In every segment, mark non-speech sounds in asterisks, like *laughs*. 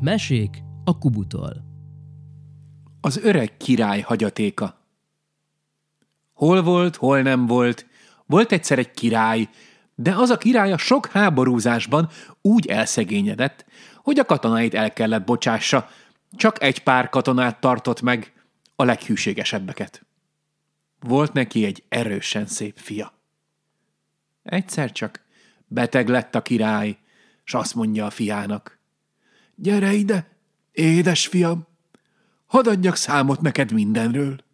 Mesék a Kubutól. Az öreg király hagyatéka. Hol volt, hol nem volt, volt egyszer egy király, de az a király a sok háborúzásban úgy elszegényedett, hogy a katonáit el kellett bocsássa, csak egy pár katonát tartott meg, a leghűségesebbeket. Volt neki egy erősen szép fia. Egyszer csak beteg lett a király, s azt mondja a fiának. Gyere ide, édes fiam, hadd adjak számot neked mindenről.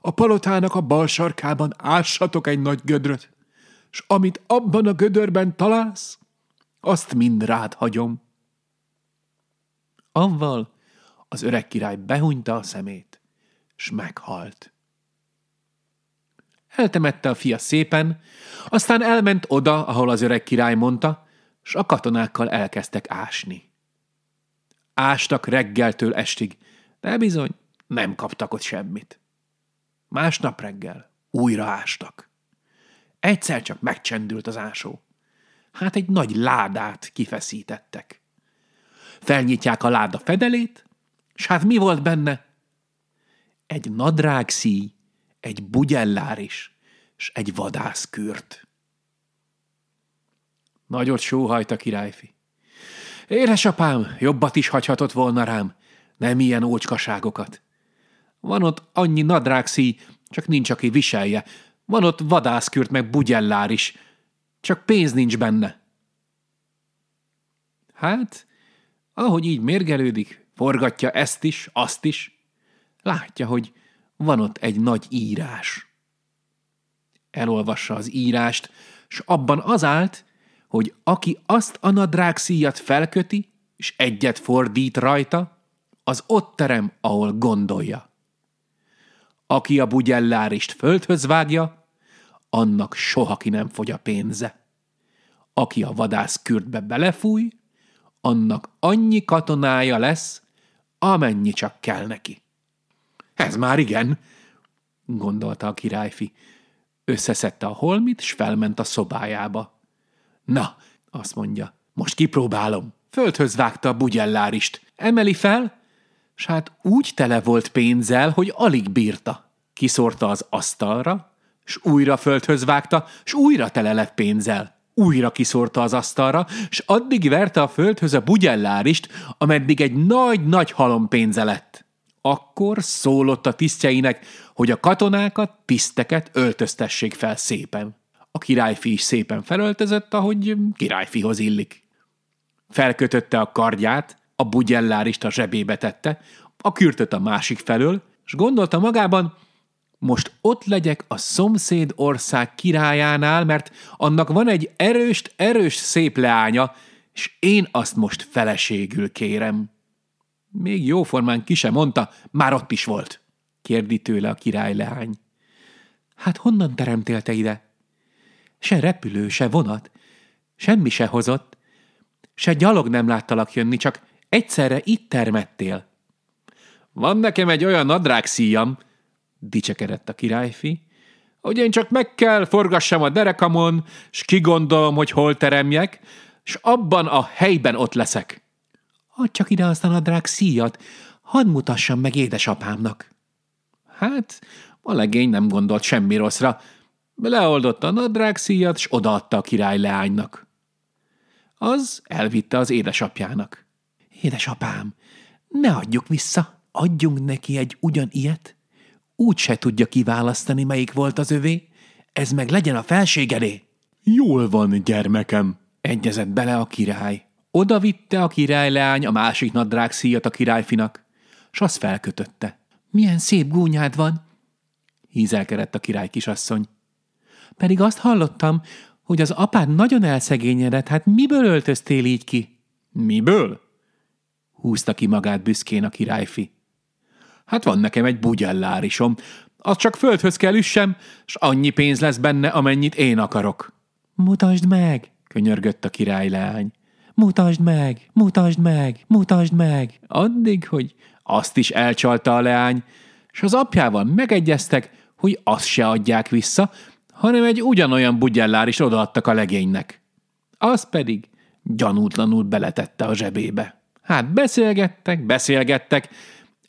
A palotának a bal sarkában ássatok egy nagy gödröt, s amit abban a gödörben találsz, azt mind rád hagyom. Avval az öreg király behunyta a szemét, s meghalt. Eltemette a fia szépen, aztán elment oda, ahol az öreg király mondta, s a katonákkal elkezdtek ásni. Ástak reggeltől estig, de bizony nem kaptak ott semmit. Másnap reggel újra ástak. Egyszer csak megcsendült az ásó. Hát egy nagy ládát kifeszítettek. Felnyitják a láda fedelét, és hát mi volt benne? Egy nadrág szíj, egy bugyellár is, és egy vadászkürt. Nagyot sóhajt a királyfi. Édesapám, jobbat is hagyhatott volna rám, nem ilyen ócskaságokat. Van ott annyi nadrágszíj, csak nincs, aki viselje. Van ott vadászkürt meg bugyellár is, csak pénz nincs benne. Hát, ahogy így mérgelődik, forgatja ezt is, azt is, látja, hogy van ott egy nagy írás. Elolvassa az írást, s abban az állt, hogy aki azt a nadrág szíjat felköti, és egyet fordít rajta, az ott terem, ahol gondolja. Aki a bugyellárist földhöz vágja, annak soha ki nem fogy a pénze. Aki a vadász kürtbe belefúj, annak annyi katonája lesz, amennyi csak kell neki. Ez már igen, gondolta a királyfi. Összeszedte a holmit, s felment a szobájába. Na, azt mondja, most kipróbálom. Földhöz vágta a bugyellárist. Emeli fel, s hát úgy tele volt pénzzel, hogy alig bírta. Kiszórta az asztalra, s újra földhöz vágta, s újra tele lett pénzzel. Újra kiszórta az asztalra, s addig verte a földhöz a bugyellárist, ameddig egy nagy-nagy halom pénze lett. Akkor szólott a tisztjeinek, hogy a katonákat, tiszteket öltöztessék fel szépen. A királyfi is szépen felöltözött, ahogy királyfihoz illik. Felkötötte a kardját, a bugyellárist a zsebébe tette, a kürtöt a másik felől, és gondolta magában, most ott legyek a szomszéd ország királyánál, mert annak van egy erős, erős szép leánya, és én azt most feleségül kérem. Még jóformán ki sem mondta, már ott is volt, kérdi tőle a király leány. Hát honnan teremtél te ide? Se repülő, se vonat, semmi se hozott, se gyalog nem láttalak jönni, csak egyszerre itt termettél. Van nekem egy olyan nadrág szíjam, dicsekedett a királyfi, hogy én csak meg kell forgassam a derekamon, s kigondolom, hogy hol teremjek, s abban a helyben ott leszek. Add csak ide azt a nadrág szíjat, hadd mutassam meg édesapámnak. Hát, a legény nem gondolt semmi rosszra, leoldotta a nadrág szíjat, s odaadta a király leánynak. Az elvitte az édesapjának. Édesapám, ne adjuk vissza, adjunk neki egy ugyanilyet. Úgy se tudja kiválasztani, melyik volt az övé, ez meg legyen a felségedé. Jól van, gyermekem, egyezett bele a király. Oda vitte a királyleány a másik nadrág szíjat a királyfinak, s azt felkötötte. Milyen szép gúnyád van, hízelkedett a király kisasszony. Pedig azt hallottam, hogy az apád nagyon elszegényedett, hát miből öltöztél így ki? Miből? Húzta ki magát büszkén a királyfi. Hát van nekem egy bugyellárisom, az csak földhöz kell üssem, s annyi pénz lesz benne, amennyit én akarok. Mutasd meg, könyörgött a királyleány. Mutasd meg, mutasd meg, mutasd meg. Addig, hogy azt is elcsalta a leány, és az apjával megegyeztek, hogy azt se adják vissza, hanem egy ugyanolyan bugyellár is odaadtak a legénynek. Az pedig gyanútlanul beletette a zsebébe. Hát beszélgettek, beszélgettek,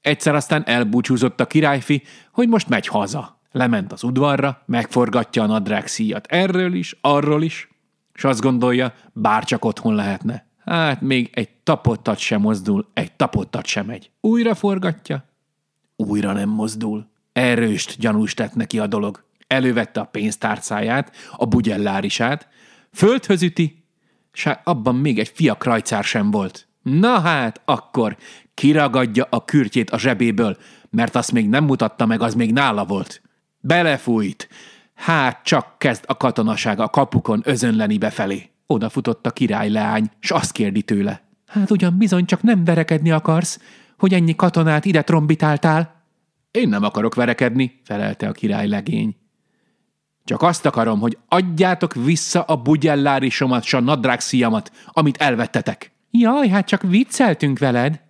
egyszer aztán elbúcsúzott a királyfi, hogy most megy haza. Lement az udvarra, megforgatja a nadrág szíjat erről is, arról is, és azt gondolja, bárcsak otthon lehetne. Hát még egy tapottat sem mozdul, egy tapottat sem megy. Újra forgatja, újra nem mozdul. Erőst gyanús tett neki a dolog. Elővette a pénztárcáját, a bugyellárisát, földhöz üti, s hát abban még egy fia krajcár sem volt. Na hát, akkor kiragadja a kürtjét a zsebéből, mert azt még nem mutatta meg, az még nála volt. Belefújt. Hát csak kezd a katonaság a kapukon özönleni befelé. Odafutott a király leány, s azt kérdi tőle. Hát ugyan bizony csak nem verekedni akarsz, hogy ennyi katonát ide trombitáltál? Én nem akarok verekedni, felelte a király legény. Csak azt akarom, hogy adjátok vissza a bugyellárisomat s a nadrágszíjamat, amit elvettetek. Jaj, hát csak vicceltünk veled.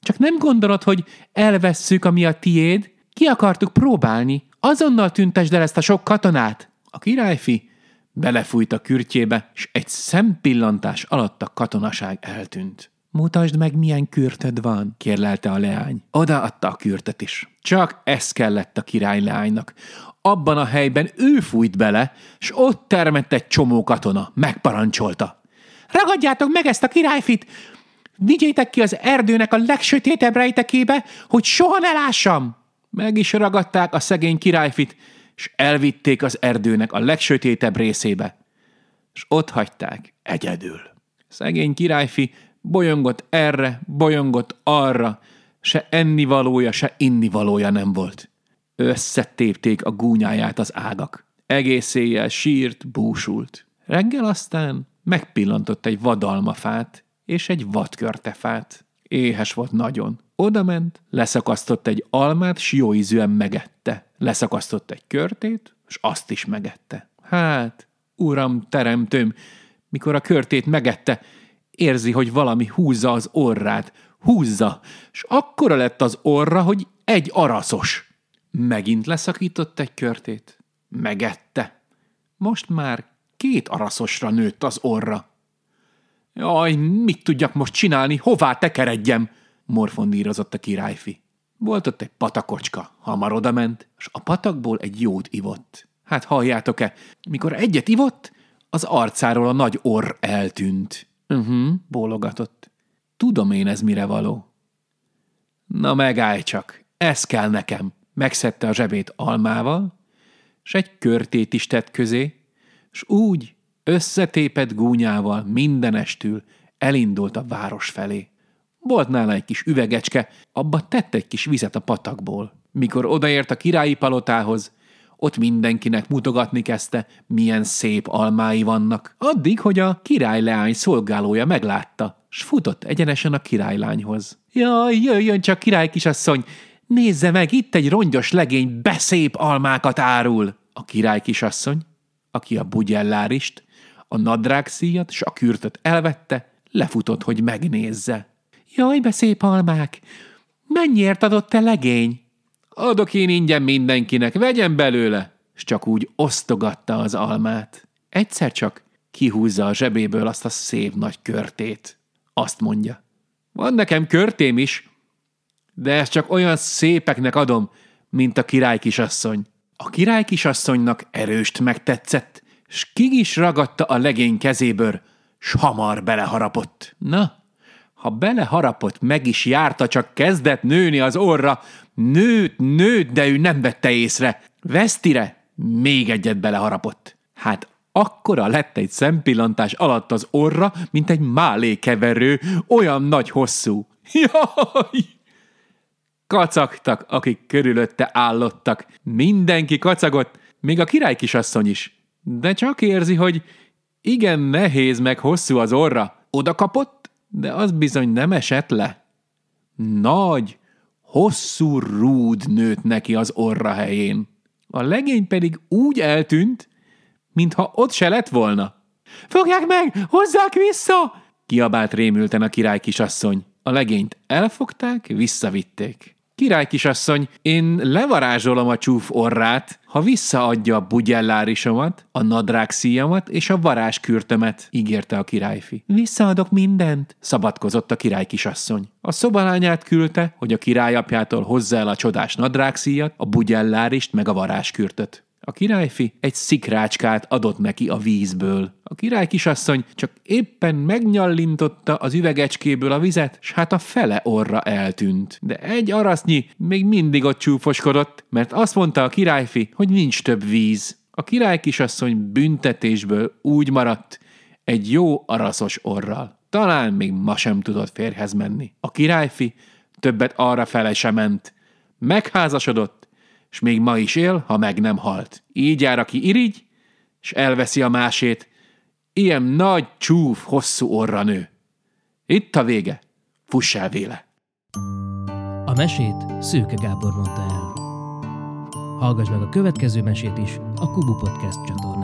Csak nem gondolod, hogy elvesszük, ami a tiéd? Ki akartuk próbálni. Azonnal tüntesd el ezt a sok katonát. A királyfi belefújt a kürtjébe, és egy szempillantás alatt a katonaság eltűnt. Mutasd meg, milyen kürtöd van, kérlelte a leány. Odaadta a kürtet is. Csak ez kellett a király leánynak. Abban a helyben ő fújt bele, és ott termett egy csomó katona. Megparancsolta. Ragadjátok meg ezt a királyfit! Vigyétek ki az erdőnek a legsötétebb rejtekébe, hogy soha ne lássam! Meg is ragadták a szegény királyfit, és elvitték az erdőnek a legsötétebb részébe, és ott hagyták egyedül. Szegény királyfi bolyongott erre, bolyongott arra, se ennivalója, se innivalója nem volt. Összetépték a gúnyáját az ágak. Egész éjjel sírt, búsult. Reggel aztán megpillantott egy vadalmafát és egy vadkörtefát. Éhes volt nagyon. Oda ment, leszakasztott egy almát, s jó ízűen megette. Leszakasztott egy körtét, és azt is megette. Hát, uram, teremtőm, mikor a körtét megette, érzi, hogy valami húzza az orrát. Húzza, és akkora lett az orra, hogy egy araszos. Megint leszakított egy körtét. Megette. Most már két araszosra nőtt az orra. Jaj, mit tudjak most csinálni, hová tekeredjem? morfondírozott a királyfi. Volt ott egy patakocska, hamar odament, és a patakból egy jót ivott. Hát halljátok-e, mikor egyet ivott, az arcáról a nagy orr eltűnt. Uh-huh, bólogatott. Tudom én ez mire való. Na megállj csak, ez kell nekem. Megszedte a zsebét almával, s egy körtét is tett közé, s úgy összetépett gúnyával mindenestül elindult a város felé. Volt nála egy kis üvegecske, abba tett egy kis vizet a patakból. Mikor odaért a királyi palotához, ott mindenkinek mutogatni kezdte, milyen szép almái vannak. Addig, hogy a királyleány szolgálója meglátta, s futott egyenesen a királylányhoz. Jaj, jöjjön csak király kisasszony, nézze meg, itt egy rongyos legény beszép almákat árul. A király kisasszony, aki a bugyellárist, a nadrágszíjat s a kürtöt elvette, lefutott, hogy megnézze. Jaj, beszép almák! Mennyiért adott te legény? Adok én ingyen mindenkinek, vegyen belőle! És csak úgy osztogatta az almát. Egyszer csak kihúzza a zsebéből azt a szép nagy körtét. Azt mondja. Van nekem körtém is, de ezt csak olyan szépeknek adom, mint a király kisasszony. A király kisasszonynak erőst megtetszett, s ki is ragadta a legény kezéből, s hamar beleharapott. Na, ha beleharapott, meg is járta, csak kezdett nőni az orra, nőtt, nőtt, de ő nem vette észre. Vesztire még egyet beleharapott. Hát akkora lett egy szempillantás alatt az orra, mint egy málékeverő, olyan nagy hosszú. *laughs* Jaj! Kacagtak, akik körülötte állottak. Mindenki kacagott, még a király kisasszony is. De csak érzi, hogy igen nehéz meg hosszú az orra. Oda kapott, de az bizony nem esett le. Nagy, hosszú rúd nőtt neki az orra helyén. A legény pedig úgy eltűnt, mintha ott se lett volna. Fogják meg! Hozzák vissza! Kiabált rémülten a király kisasszony. A legényt elfogták, visszavitték. Király kisasszony, én levarázsolom a csúf orrát, ha visszaadja a bugyellárisomat, a nadrág szíjamat és a varázskürtömet, ígérte a királyfi. Visszaadok mindent, szabadkozott a király kisasszony. A szobalányát küldte, hogy a királyapjától hozza el a csodás nadrágszíjat, a bugyellárist meg a varázskürtöt. A királyfi egy szikrácskát adott neki a vízből. A király kisasszony csak éppen megnyallintotta az üvegecskéből a vizet, s hát a fele orra eltűnt. De egy arasznyi még mindig ott csúfoskodott, mert azt mondta a királyfi, hogy nincs több víz. A király kisasszony büntetésből úgy maradt, egy jó araszos orral. Talán még ma sem tudott férhez menni. A királyfi többet arra fele sem ment. Megházasodott, és még ma is él, ha meg nem halt. Így jár, aki irigy, és elveszi a másét, ilyen nagy, csúf, hosszú orra nő. Itt a vége, fuss el véle. A mesét Szőke Gábor mondta el. Hallgass meg a következő mesét is a Kubu Podcast csatornán.